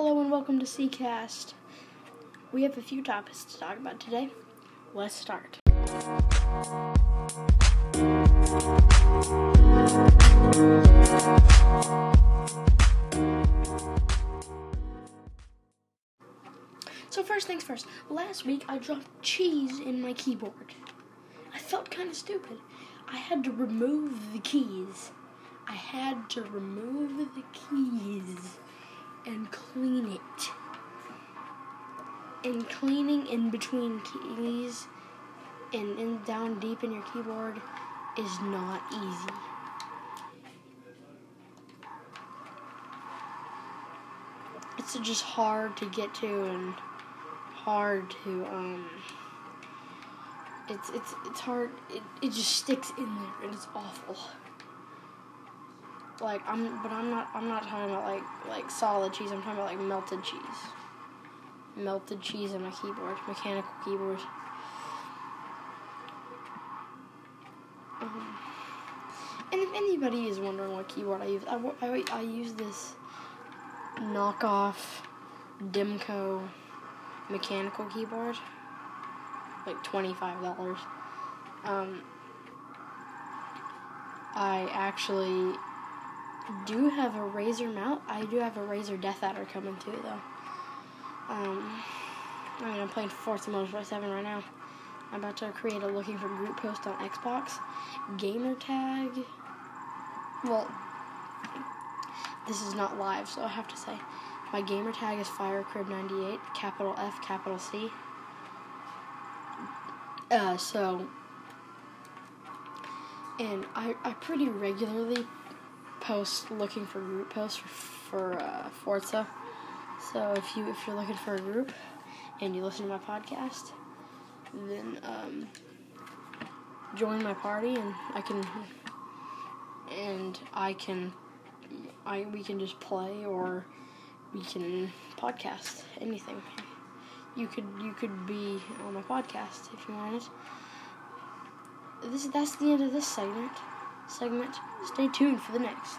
Hello and welcome to Seacast. We have a few topics to talk about today. Let's start. So first things first. Last week I dropped cheese in my keyboard. I felt kind of stupid. I had to remove the keys. I had to remove the keys and clean it. And cleaning in between keys and in down deep in your keyboard is not easy. It's just hard to get to and hard to um it's it's it's hard it, it just sticks in there and it's awful like i'm but i'm not i'm not talking about like like solid cheese. I'm talking about like melted cheese. Melted cheese on my keyboard mechanical keyboard um, and if anybody is wondering what keyboard i use i, I, I use this knockoff dimco mechanical keyboard, like twenty-five dollars. Um, I actually do have a Razer mount. I do have a Razer Death Adder coming too, though. Um, I mean, I'm playing Forza Motorsport 7 right now. I'm about to create a looking for group post on Xbox. Gamer tag. Well, this is not live, so I have to say. My gamer tag is FireCrib98, capital F, capital C. Uh, so, and I, I pretty regularly post looking for group posts for, for uh, Forza. So if you if you're looking for a group and you listen to my podcast, then um, join my party and I can and I can I we can just play or we can podcast anything. You could you could be on my podcast if you wanted. This that's the end of this segment. Segment. Stay tuned for the next.